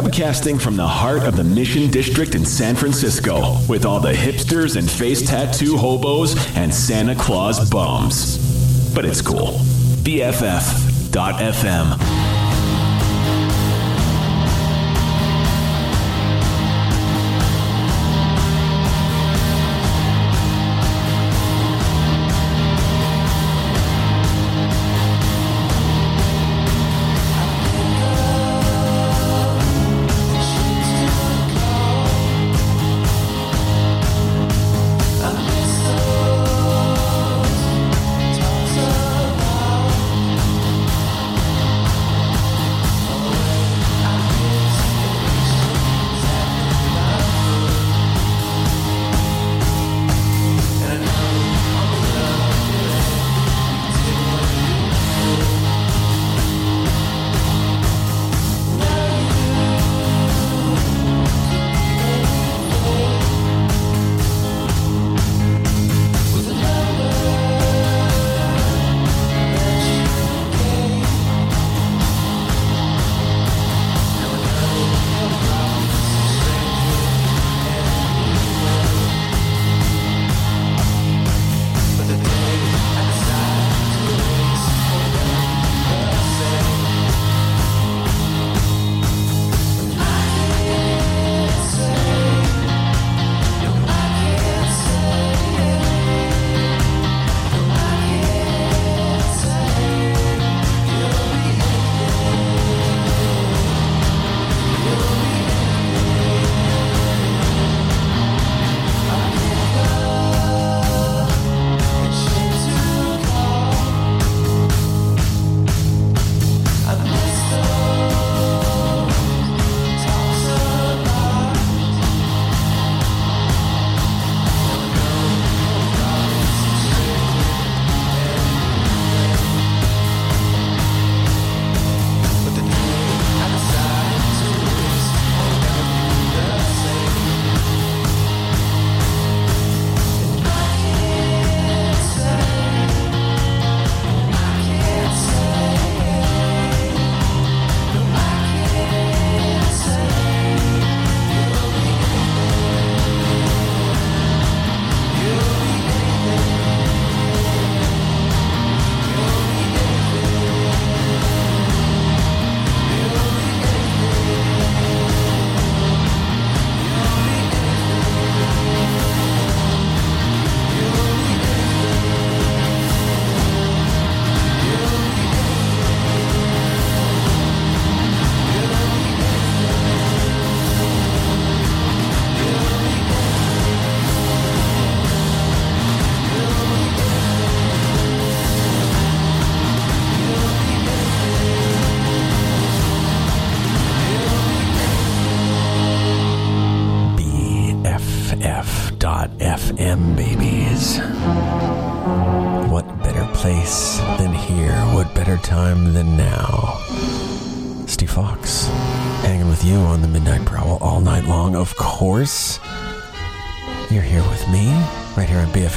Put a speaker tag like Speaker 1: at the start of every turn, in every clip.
Speaker 1: Webcasting from the heart of the Mission District in San Francisco with all the hipsters and face tattoo hobos and Santa Claus bums. But it's cool. BFF.FM.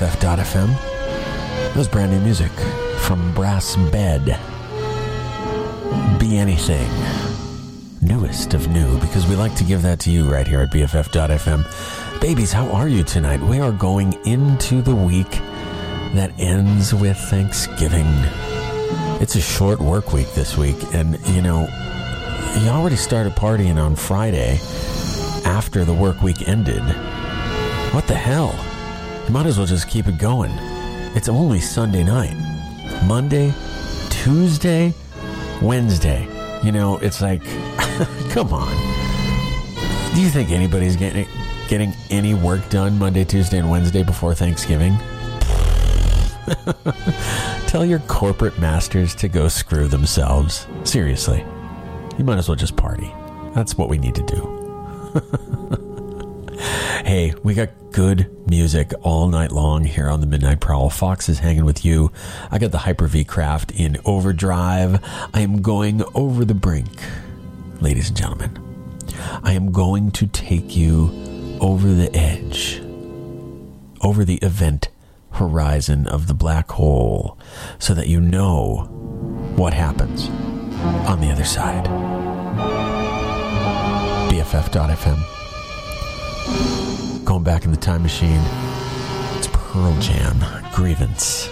Speaker 2: BFF.FM. That was brand new music from Brass Bed. Be Anything. Newest of new, because we like to give that to you right here at BFF.FM. Babies, how are you tonight? We are going into the week that ends with Thanksgiving. It's a short work week this week, and you know, you already started partying on Friday after the work week ended. What the hell? Might as well just keep it going. It's only Sunday night. Monday, Tuesday, Wednesday. You know, it's like, come on. Do you think anybody's getting getting any work done Monday, Tuesday, and Wednesday before Thanksgiving? Tell your corporate masters to go screw themselves. Seriously. You might as well just party. That's what we need to do. hey, we got good music all night long here on the Midnight Prowl. Fox is hanging with you. I got the Hyper V Craft in overdrive. I am going over the brink, ladies and gentlemen. I am going to take you over the edge, over the event horizon of the black hole, so that you know what happens on the other side.
Speaker 3: BFF.fm. Back in the time machine, it's Pearl Jam, Grievance,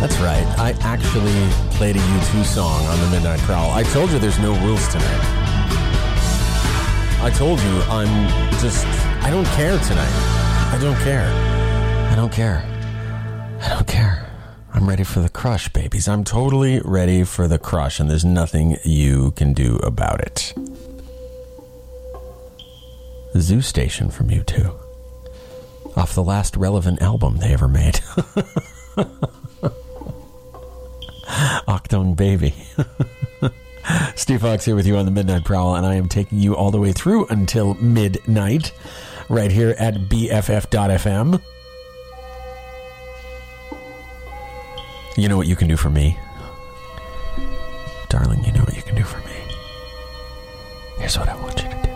Speaker 2: That's right. I actually played a U2 song on the Midnight Prowl. I told you there's no rules tonight. I told you I'm just. I don't care tonight. I don't care. I don't care. I don't care. I'm ready for the crush, babies. I'm totally ready for the crush, and there's nothing you can do about it. Zoo Station from U2. Off the last relevant album they ever made. Achtung Baby. Steve Fox here with you on the Midnight Prowl, and I am taking you all the way through until midnight right here at BFF.FM. You know what you can do for me? Darling, you know what you can do for me. Here's what I want you to do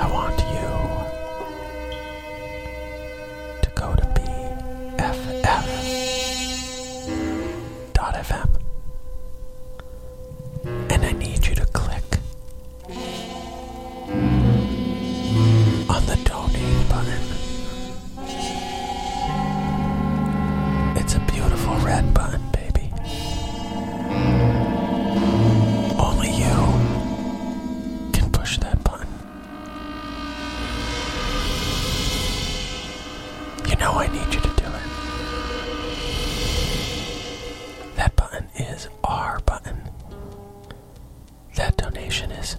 Speaker 2: I want you BFF.FM. Is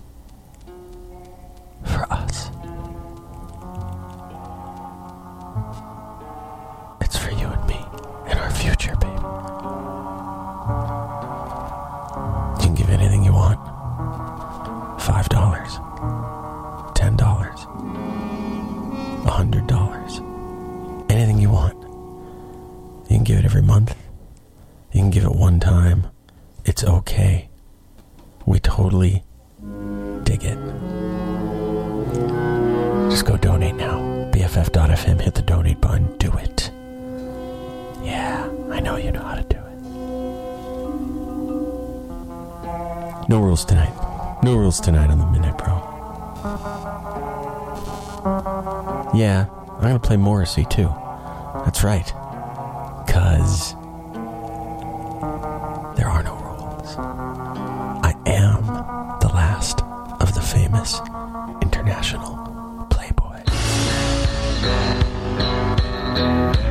Speaker 2: for us. It's for you and me and our future, baby. You can give anything you want. Five dollars, ten dollars, a hundred dollars, anything you want. You can give it every month. You can give it one time. It's okay. We totally BFF.fm, hit the donate button, do it. Yeah, I know you know how to do it. No rules tonight. No rules tonight on the Midnight Pro. Yeah, I'm gonna play Morrissey too. That's right. Cause there are no rules. I am the last of the famous international
Speaker 4: Be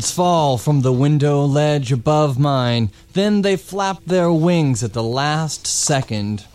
Speaker 5: Birds fall from the window ledge above mine, then they flap their wings at the last second.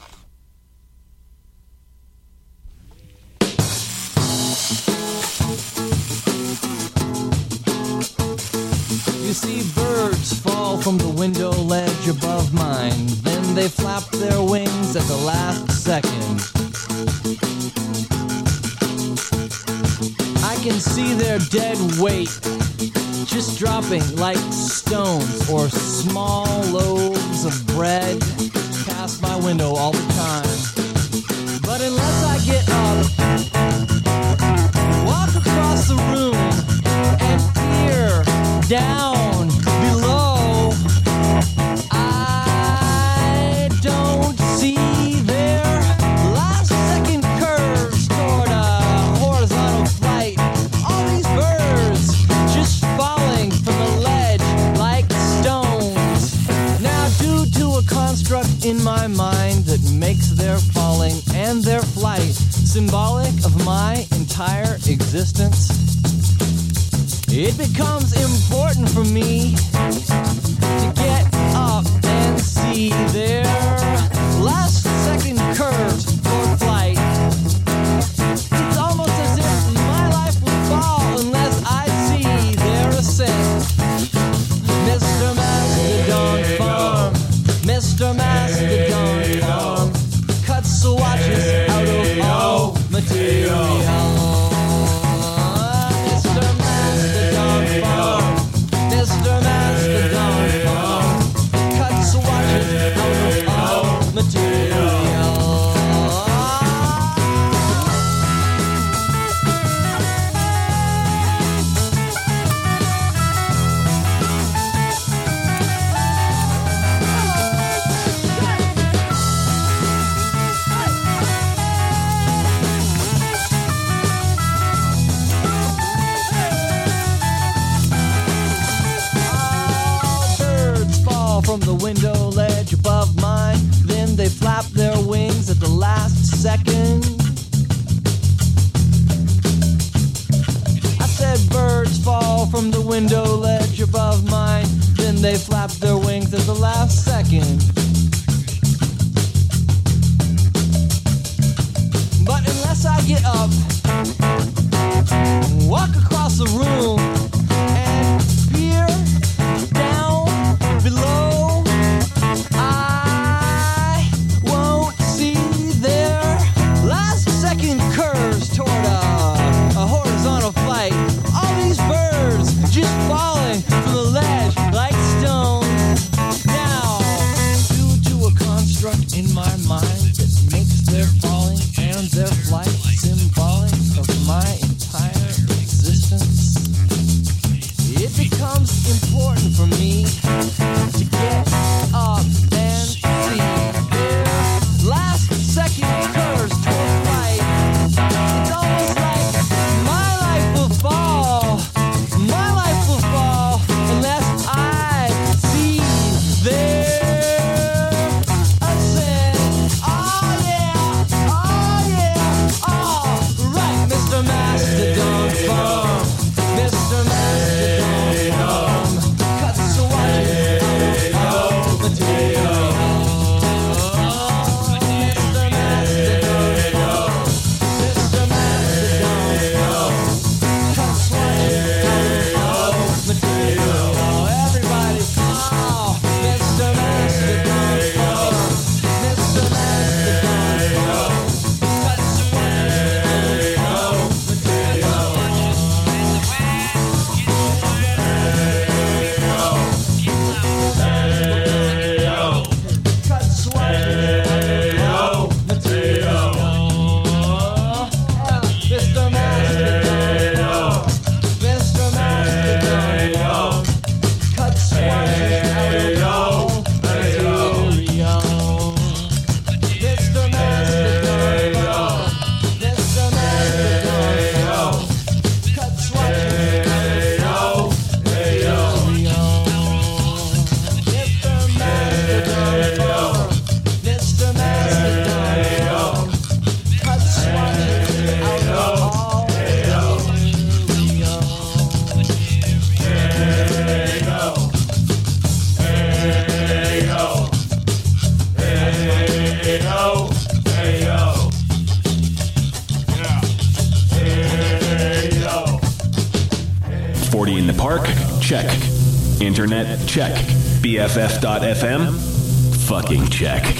Speaker 5: in my mind that makes their falling and their flight symbolic of my entire existence. It becomes important for me to get up and see their window ledge above mine. Then they flap their wings at the last second. But unless I get up, walk across the room,
Speaker 1: Internet? Check. BFF.FM? Fucking check.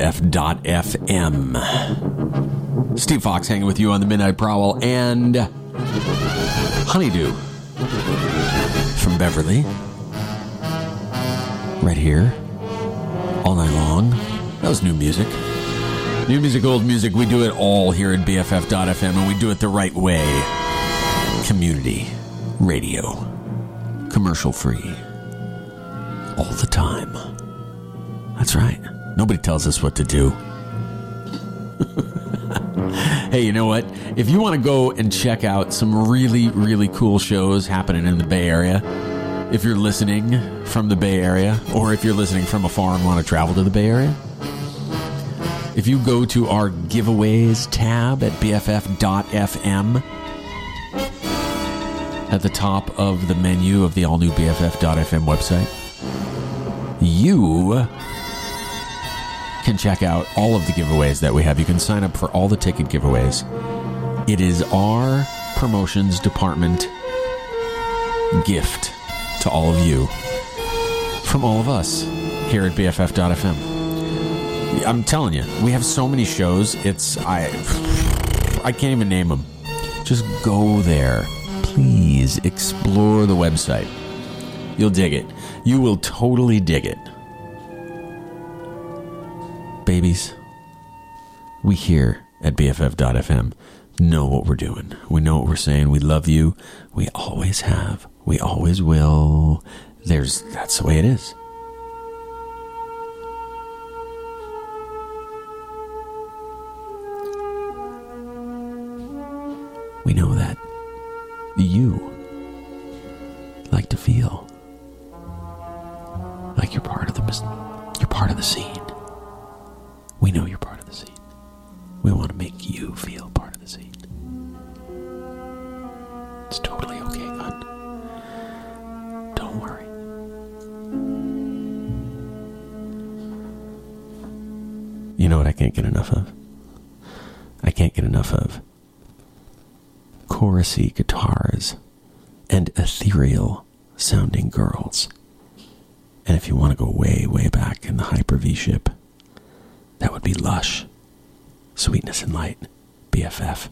Speaker 2: BFF.FM. Steve Fox hanging with you on the Midnight Prowl and Honeydew from Beverly. Right here, all night long. That was new music. New music, old music. We do it all here at BFF.FM and we do it the right way. Community radio, commercial free, all the time. That's right. Nobody tells us what to do. hey, you know what? If you want to go and check out some really, really cool shows happening in the Bay Area, if you're listening from the Bay Area, or if you're listening from afar and want to travel to the Bay Area, if you go to our giveaways tab at BFF.FM, at the top of the menu of the all new BFF.FM website, you can check out all of the giveaways that we have. You can sign up for all the ticket giveaways. It is our promotions department gift to all of you from all of us here at BFF.FM. I'm telling you, we have so many shows. It's I I can't even name them. Just go there. Please explore the website. You'll dig it. You will totally dig it babies. We here at BFF.fm know what we're doing. We know what we're saying. We love you. We always have. We always will. There's that's the way it is. We know that you like to feel like you're part of the you're part of the scene. We know you're part of the scene. We want to make you feel part of the scene. It's totally okay, hon. Don't worry. You know what I can't get enough of? I can't get enough of chorusy guitars and ethereal sounding girls. And if you want to go way, way back in the Hyper V ship, that would be Lush, Sweetness and Light, BFF,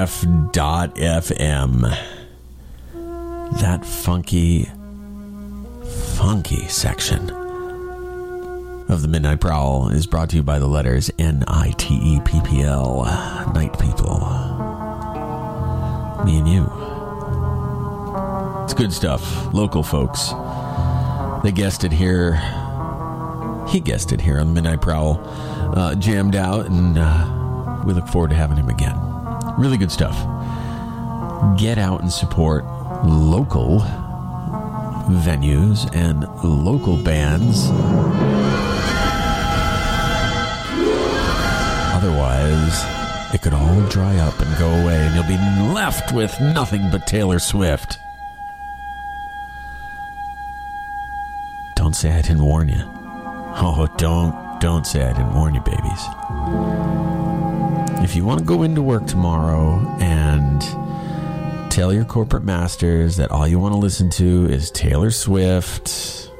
Speaker 2: BFF.FM. That funky, funky section of the Midnight Prowl is brought to you by the letters N I T E P P L. Night People. Me and you. It's good stuff. Local folks. They guessed it here. He guessed it here on the Midnight Prowl. Uh, jammed out, and uh, we look forward to having him again. Really good stuff. Get out and support local venues and local bands. Otherwise, it could all dry up and go away, and you'll be left with nothing but Taylor Swift. Don't say I didn't warn you. Oh, don't, don't say I didn't warn you, babies. If you want to go into work tomorrow and tell your corporate masters that all you want to listen to is Taylor Swift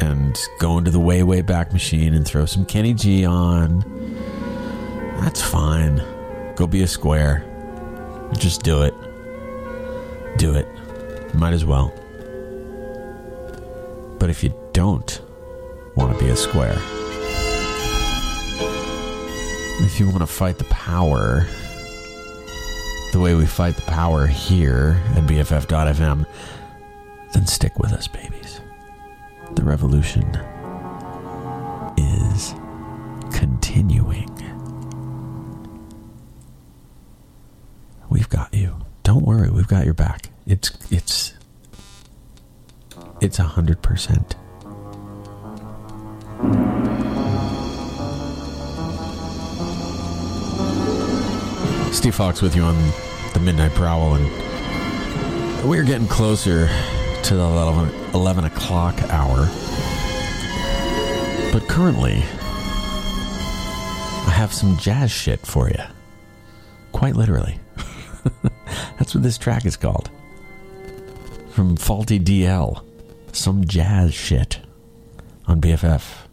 Speaker 2: and go into the way, way back machine and throw some Kenny G on, that's fine. Go be a square. Just do it. Do it. Might as well. But if you don't want to be a square, if you want to fight the power the way we fight the power here at BFF.FM, then stick with us, babies. The revolution is continuing. We've got you. Don't worry, we've got your back. It's it's it's a hundred percent. Steve Fox with you on the Midnight Prowl, and we're getting closer to the 11, 11 o'clock hour. But currently, I have some jazz shit for you. Quite literally. That's what this track is called. From FaltyDL. Some jazz shit on BFF.FM.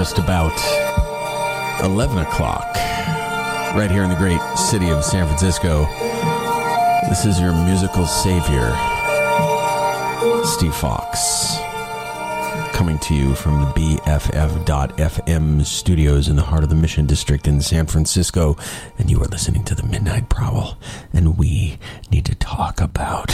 Speaker 2: just about 11 o'clock right here in the great city of San Francisco. This is your musical savior, Steve Fox, coming to you from the BFF.FM studios in the heart of the Mission District in San Francisco. And you are listening to the Midnight Prowl. And we need to talk about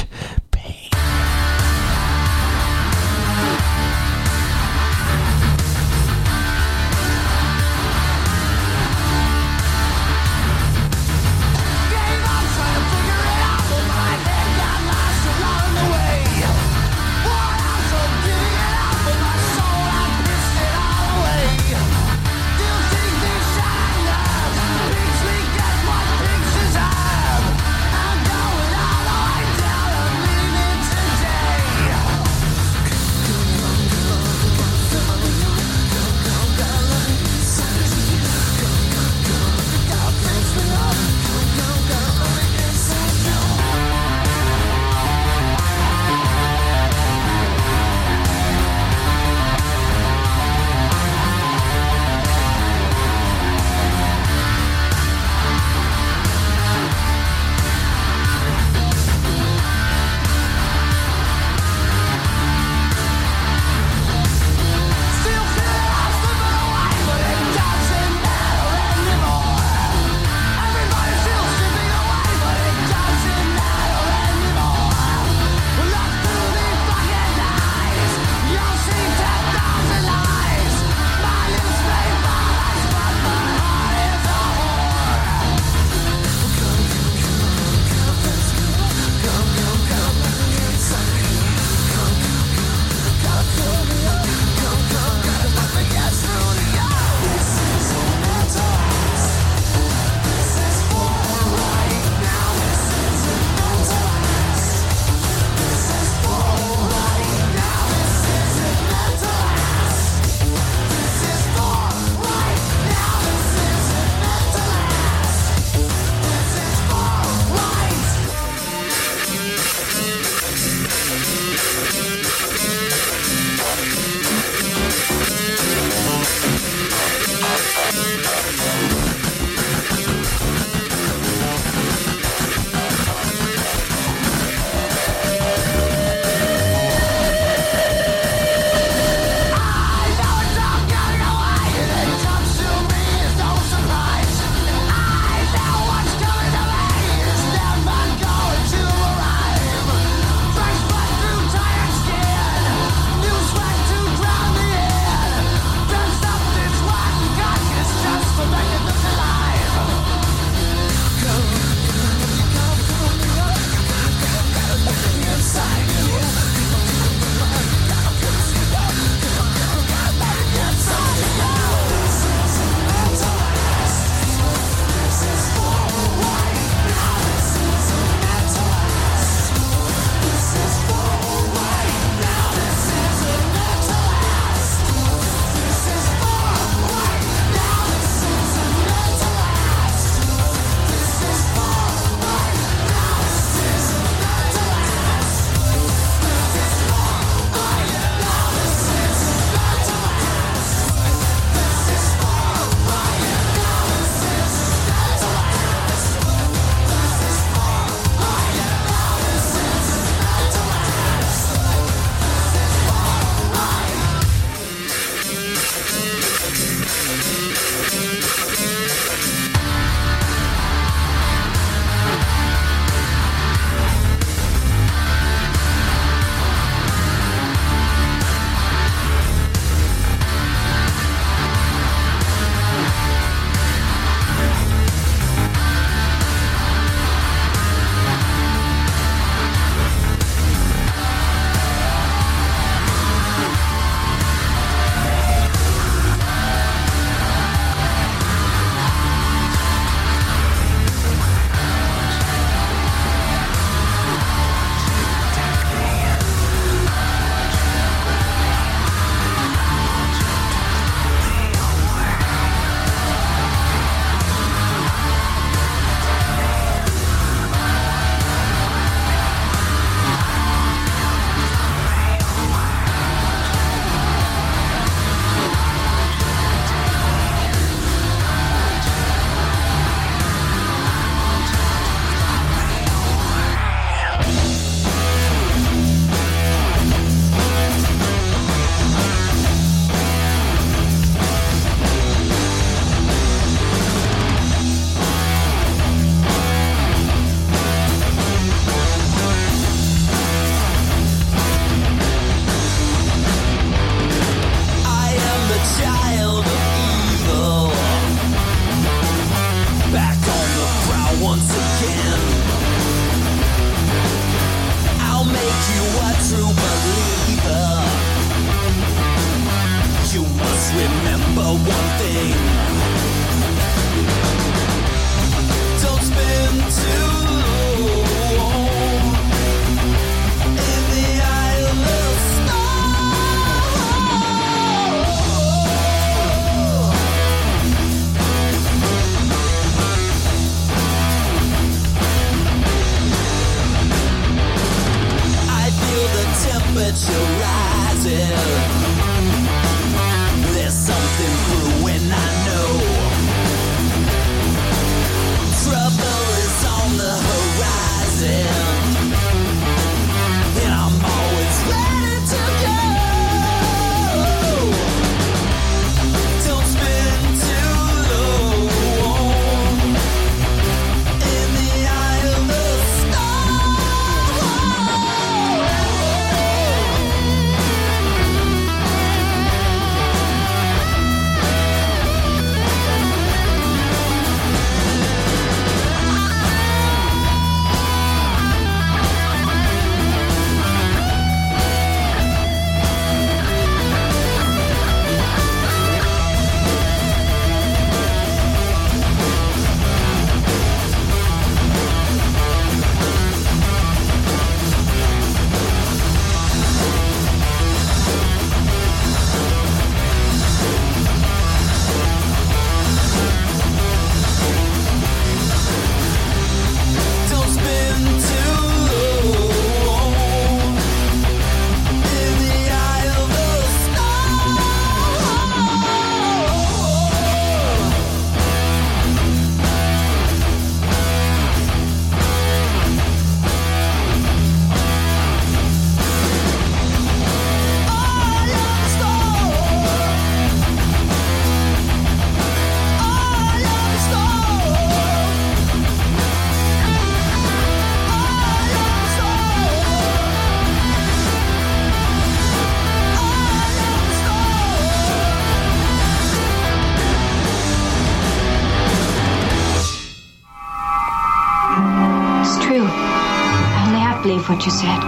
Speaker 6: you said.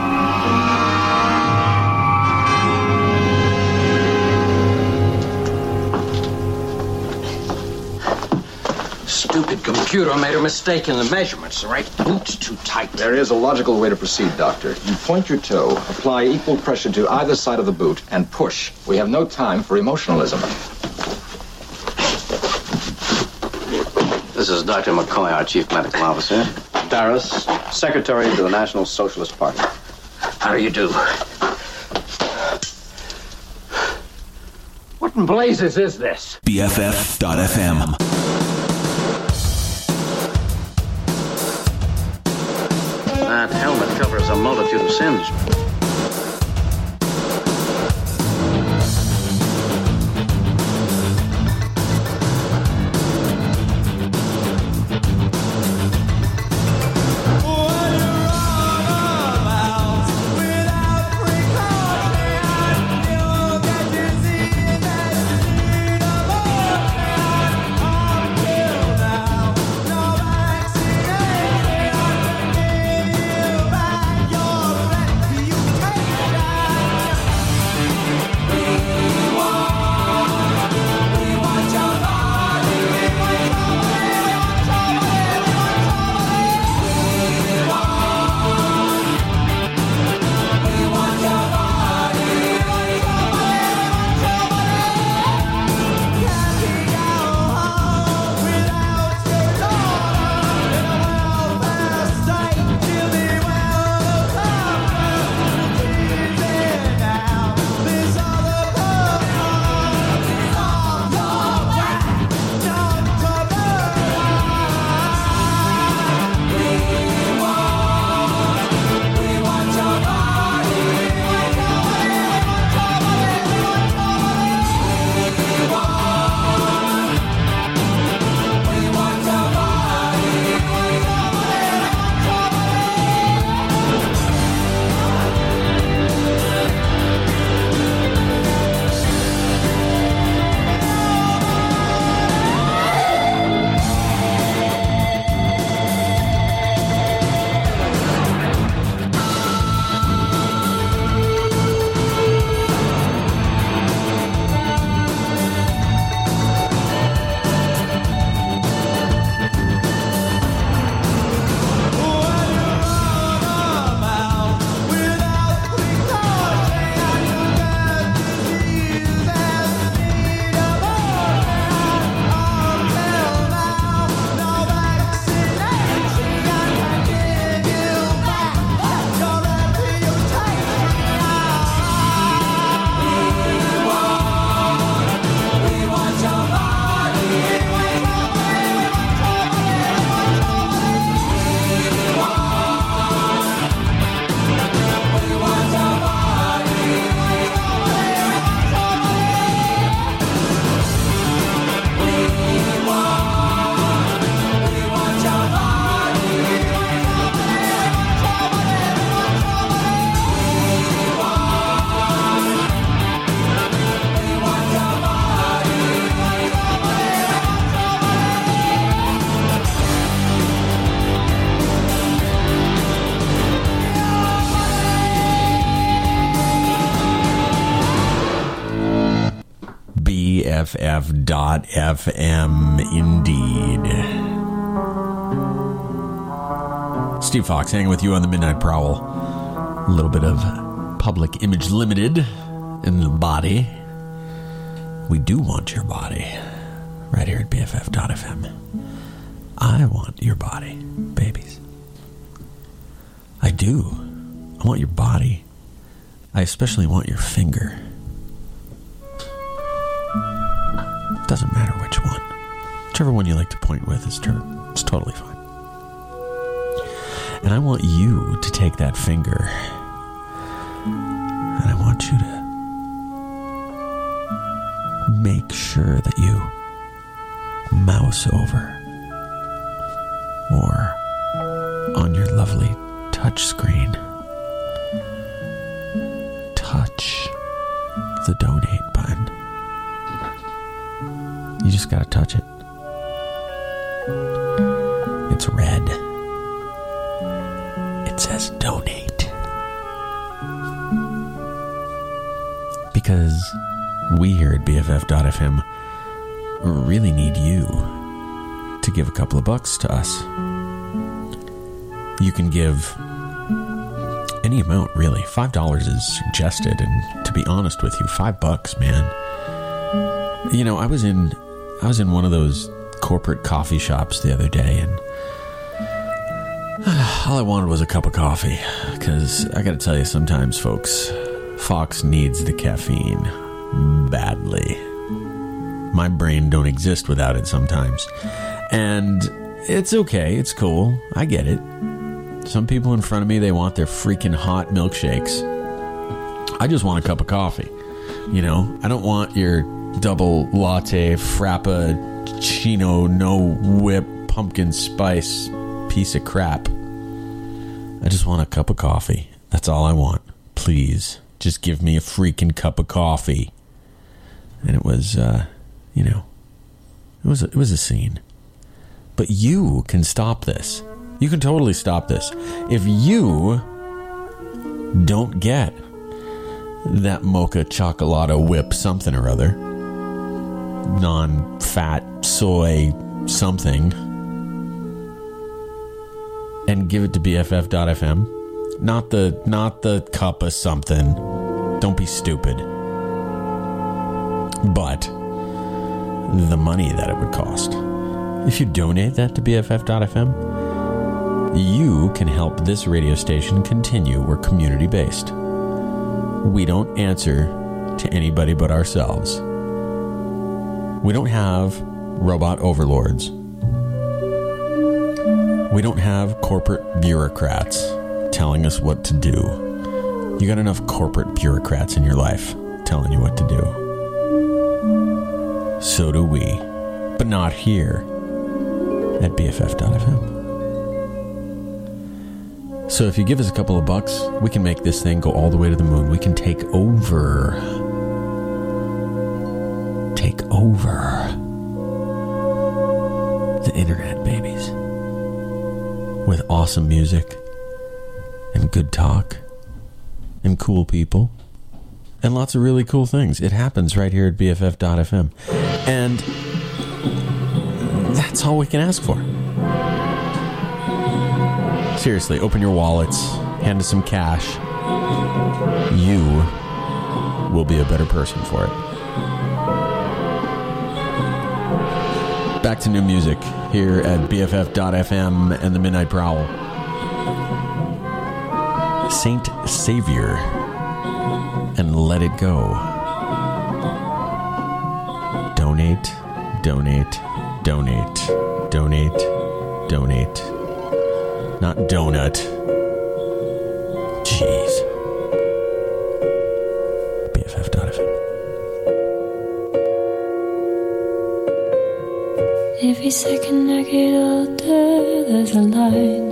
Speaker 5: Stupid computer made a mistake in the measurements. The right boot's too tight.
Speaker 7: There is a logical way to proceed, Doctor. You point your toe, apply equal pressure to either side of the boot, and push. We have no time for emotionalism.
Speaker 5: This is Dr. McCoy, our chief medical officer.
Speaker 7: Daras, Secretary to the National Socialist Party.
Speaker 5: How do you do? What in blazes is this?
Speaker 8: BFF.FM.
Speaker 5: That helmet covers a multitude of sins.
Speaker 2: BFF.FM indeed. Steve Fox hanging with you on the Midnight Prowl. A little bit of public image limited in the body. We do want your body right here at BFF.FM. I want your body, babies. I do. I want your body. I especially want your finger. Ter- it's totally fine. And I want you to take that finger and I want you to make sure that you mouse over Because we here at BFF.FM really need you to give a couple of bucks to us. You can give any amount, really. Five dollars is suggested, and to be honest with you, five bucks, man. You know, I was in I was in one of those corporate coffee shops the other day, and all I wanted was a cup of coffee. Because I got to tell you, sometimes, folks, Fox needs the caffeine badly. My brain don't exist without it sometimes, and it's okay. It's cool. I get it. Some people in front of me, they want their freaking hot milkshakes. I just want a cup of coffee. You know, I don't want your double latte frappuccino no whip pumpkin spice piece of crap. I just want a cup of coffee. That's all I want. Please, just give me a freaking cup of coffee. And it was, uh, you know, it was it was a scene. But you can stop this. You can totally stop this. If you don't get that mocha chocolate whip something or other, non fat soy something, and give it to BFF.FM, not the not the cup of something. Don't be stupid. But the money that it would cost. If you donate that to BFF.FM, you can help this radio station continue. We're community based. We don't answer to anybody but ourselves. We don't have robot overlords. We don't have corporate bureaucrats telling us what to do. You got enough corporate bureaucrats in your life telling you what to do. So do we, but not here at BFF.FM. So if you give us a couple of bucks, we can make this thing go all the way to the moon. We can take over. Take over the internet, babies. With awesome music and good talk and cool people and lots of really cool things. It happens right here at BFF.FM. And that's all we can ask for. Seriously, open your wallets, hand us some cash. You will be a better person for it. Back to new music here at BFF.FM and the Midnight Prowl. Saint Savior and Let It Go. Donate, donate, donate, donate, donate. Not donut. Jeez.
Speaker 9: Every second I get older, there's a line.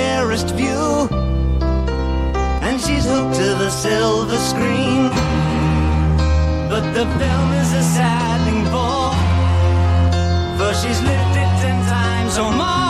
Speaker 5: fairest view. And she's hooked to the silver screen. But the film is a sad thing for, for she's lived it ten times or more.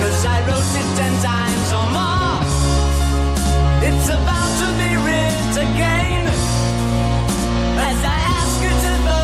Speaker 5: Cause I wrote it ten times or more. It's about to be written again. As I ask you to vote.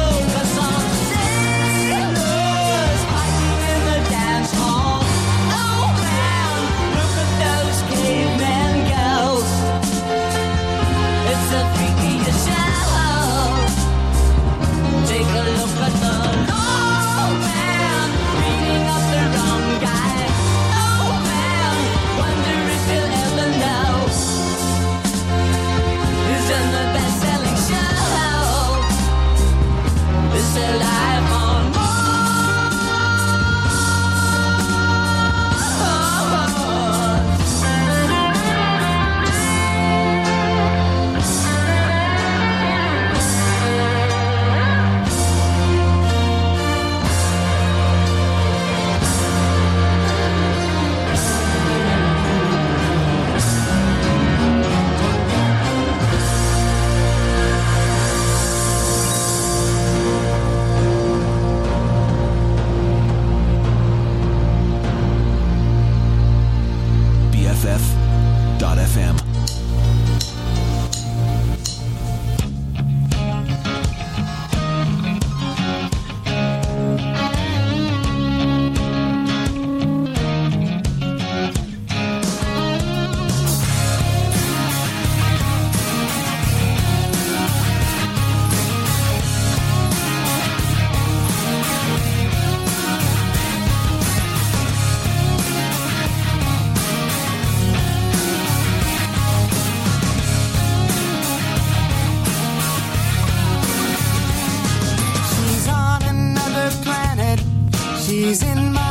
Speaker 5: She's in my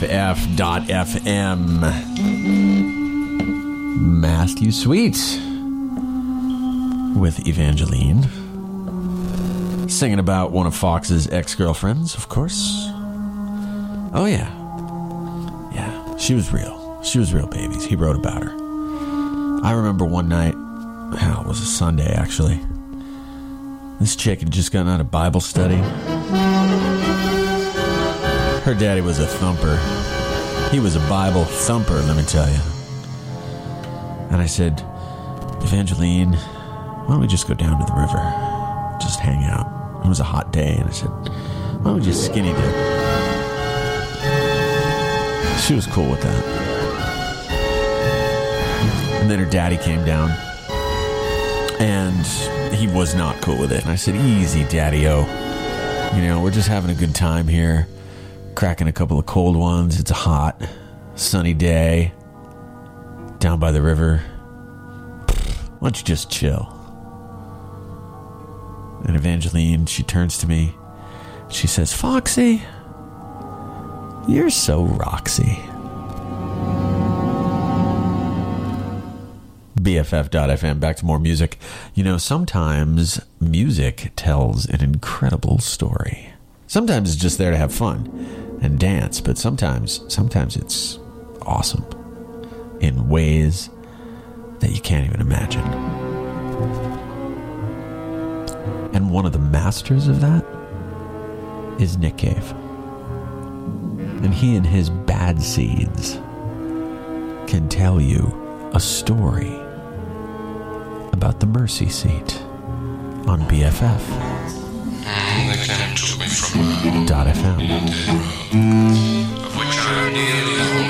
Speaker 2: BFF.FM. Matthew Sweet with Evangeline. Singing about one of Fox's ex girlfriends, of course. Oh, yeah. Yeah, she was real. She was real, babies. He wrote about her. I remember one night, oh, it was a Sunday actually. This chick had just gotten out of Bible study. Her daddy was a thumper. He was a Bible thumper, let me tell you. And I said, Evangeline, why don't we just go down to the river? Just hang out. It was a hot day, and I said, why don't we just skinny dip? She was cool with that. And then her daddy came down, and he was not cool with it. And I said, easy, daddy-o. You know, we're just having a good time here. Cracking a couple of cold ones. It's a hot, sunny day down by the river. Why don't you just chill? And Evangeline, she turns to me. She says, Foxy, you're so Roxy. BFF.FM, back to more music. You know, sometimes music tells an incredible story. Sometimes it's just there to have fun and dance, but sometimes, sometimes it's awesome in ways that you can't even imagine. And one of the masters of that is Nick Cave. And he and his bad seeds can tell you a story about the mercy seat on BFF. Dot FM.
Speaker 10: of which I nearly.
Speaker 11: A.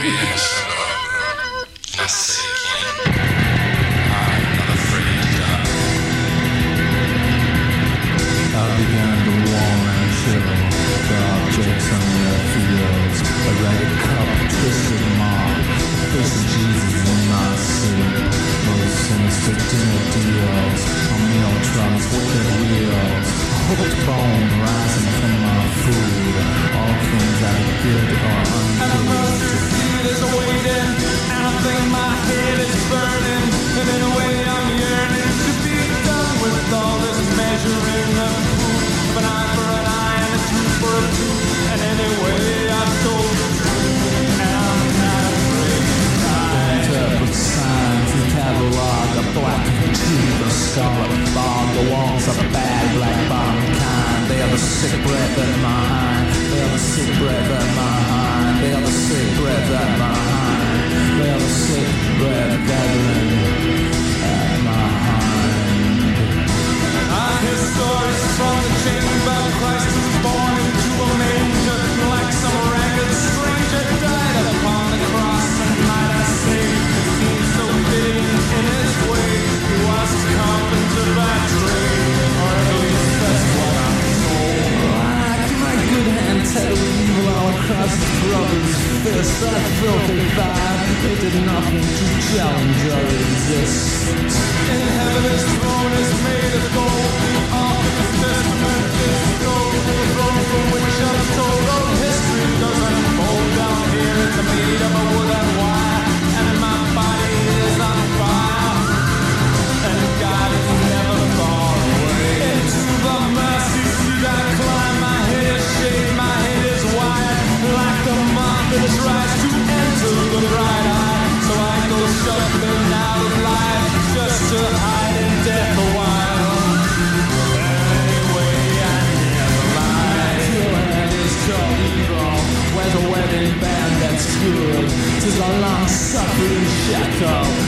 Speaker 11: Those sinister dinner deals. On meal trucks, wicked wheels. A hooked bone rising from my food. All things that are good or ungood.
Speaker 12: is waiting, and I think my head is burning. And in a way, I'm yearning to be done with all this measuring of proof. An eye for an eye and a tooth for a tooth. And anyway, I've told the truth, and I'm not afraid to die.
Speaker 11: Interpret signs, the catalog, a black tube, a scarlet fog, the walls of a bad black bottom kind. They are the sick breath of my hind. They are the sick breath of my hind. They are the sick breath of my hind. They are the sick breath gathering at my hind.
Speaker 12: I hear stories from the chamber. Christ
Speaker 11: challenge or resist.
Speaker 12: In heaven his throne is made of gold.
Speaker 11: Suffering shackle.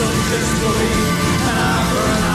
Speaker 12: some disbelief, an
Speaker 13: hour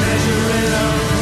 Speaker 2: Measuring up.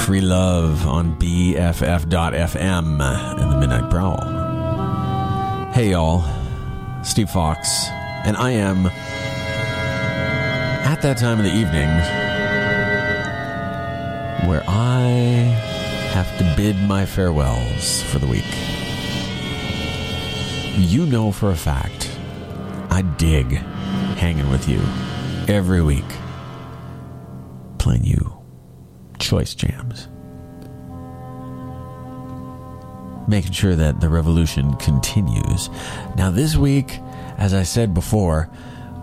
Speaker 2: Free Love on BFF.FM in the Midnight Prowl. Hey, y'all. Steve Fox. And I am at that time of the evening where I have to bid my farewells for the week. You know for a fact I dig hanging with you every week, playing you choice jams. Making sure that the revolution continues. Now, this week, as I said before,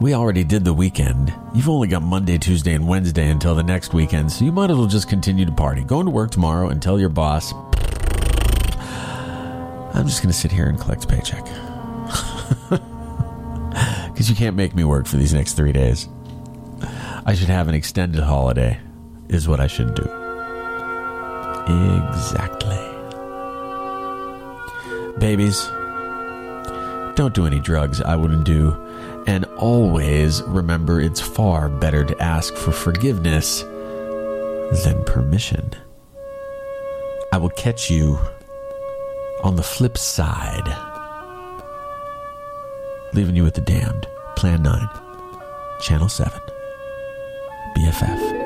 Speaker 2: we already did the weekend. You've only got Monday, Tuesday, and Wednesday until the next weekend, so you might as well just continue to party. Go into work tomorrow and tell your boss, I'm just going to sit here and collect paycheck. Because you can't make me work for these next three days. I should have an extended holiday, is what I should do. Exactly. Babies, don't do any drugs I wouldn't do. And always remember it's far better to ask for forgiveness than permission. I will catch you on the flip side. Leaving you with the damned. Plan 9. Channel 7. BFF.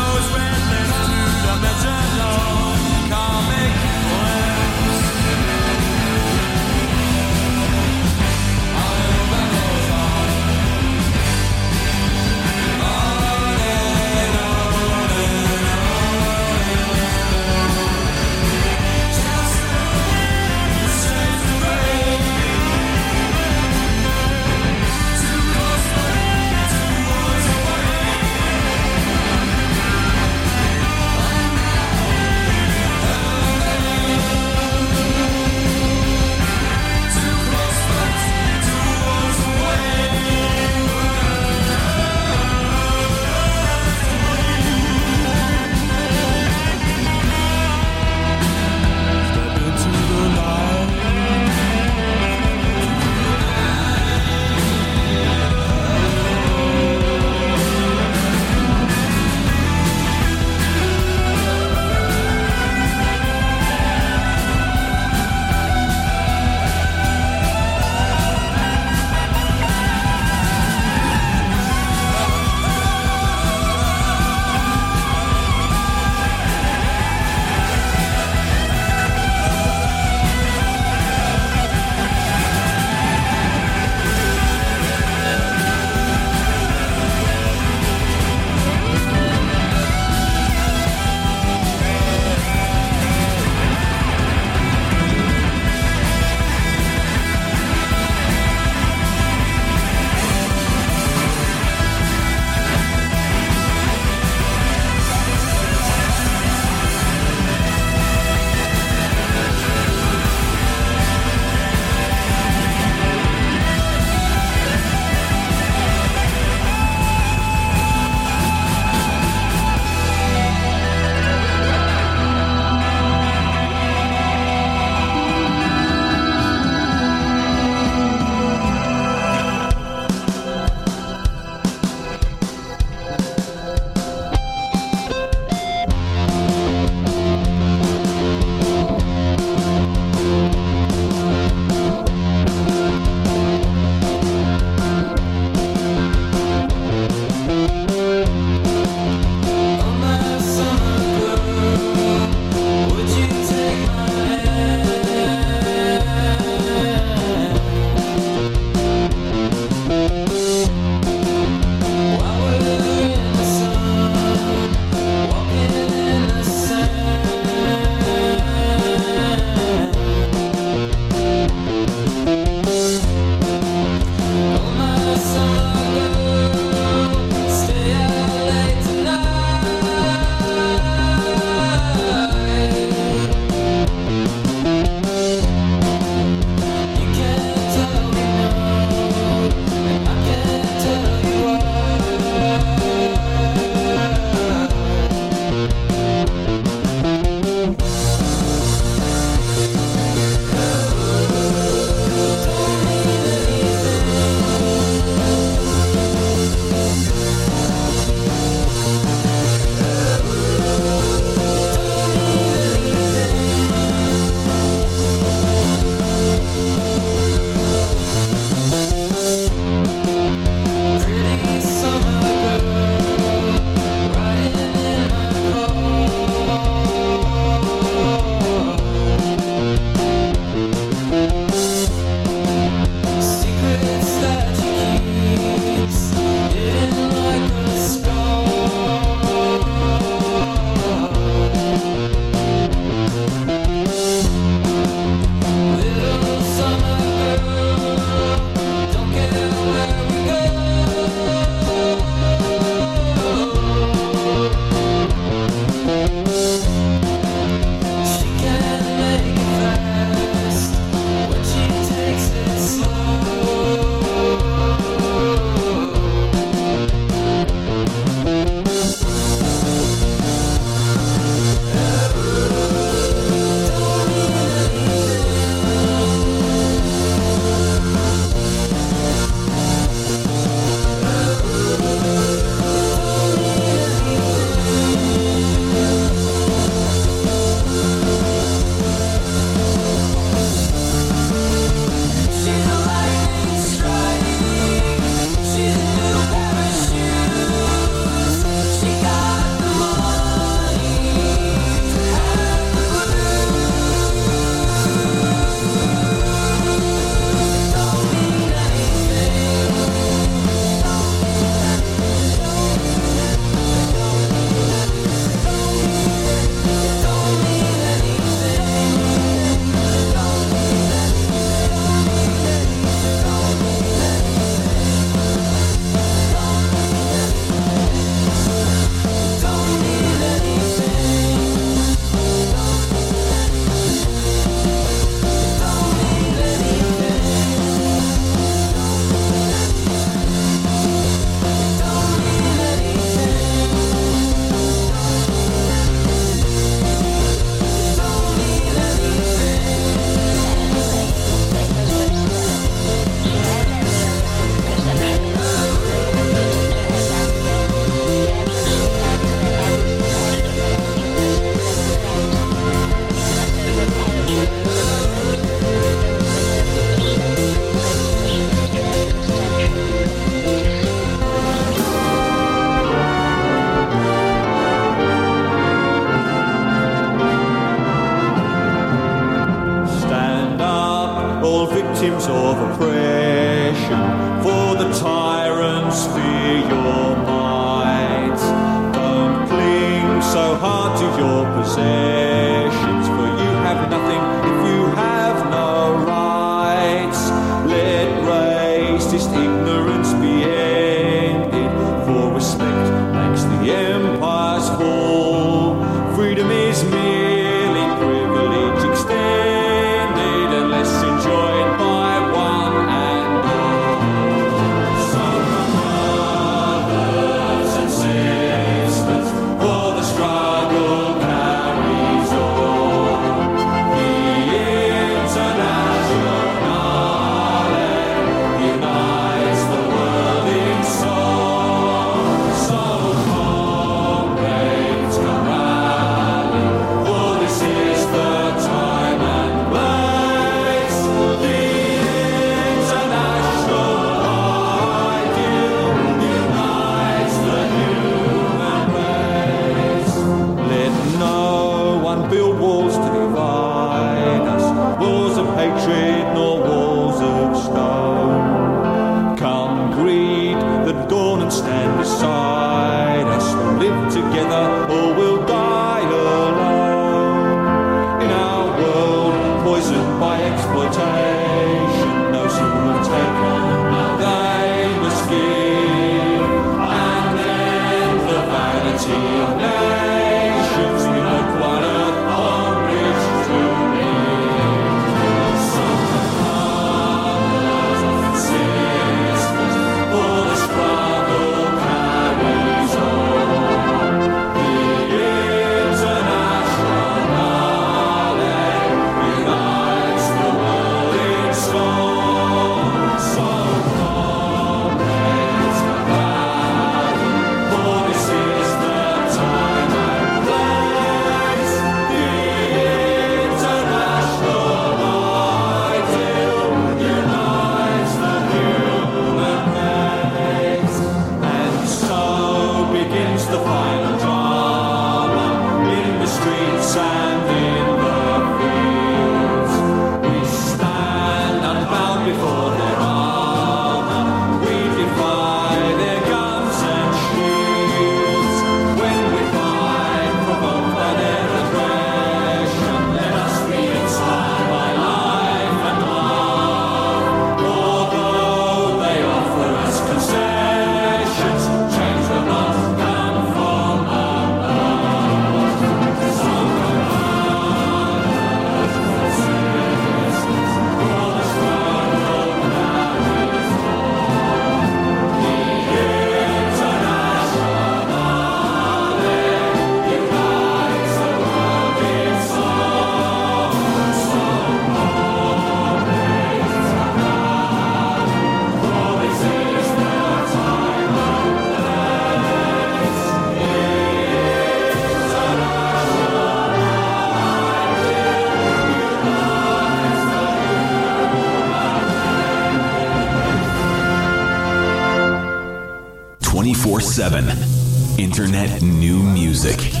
Speaker 5: Internet new music.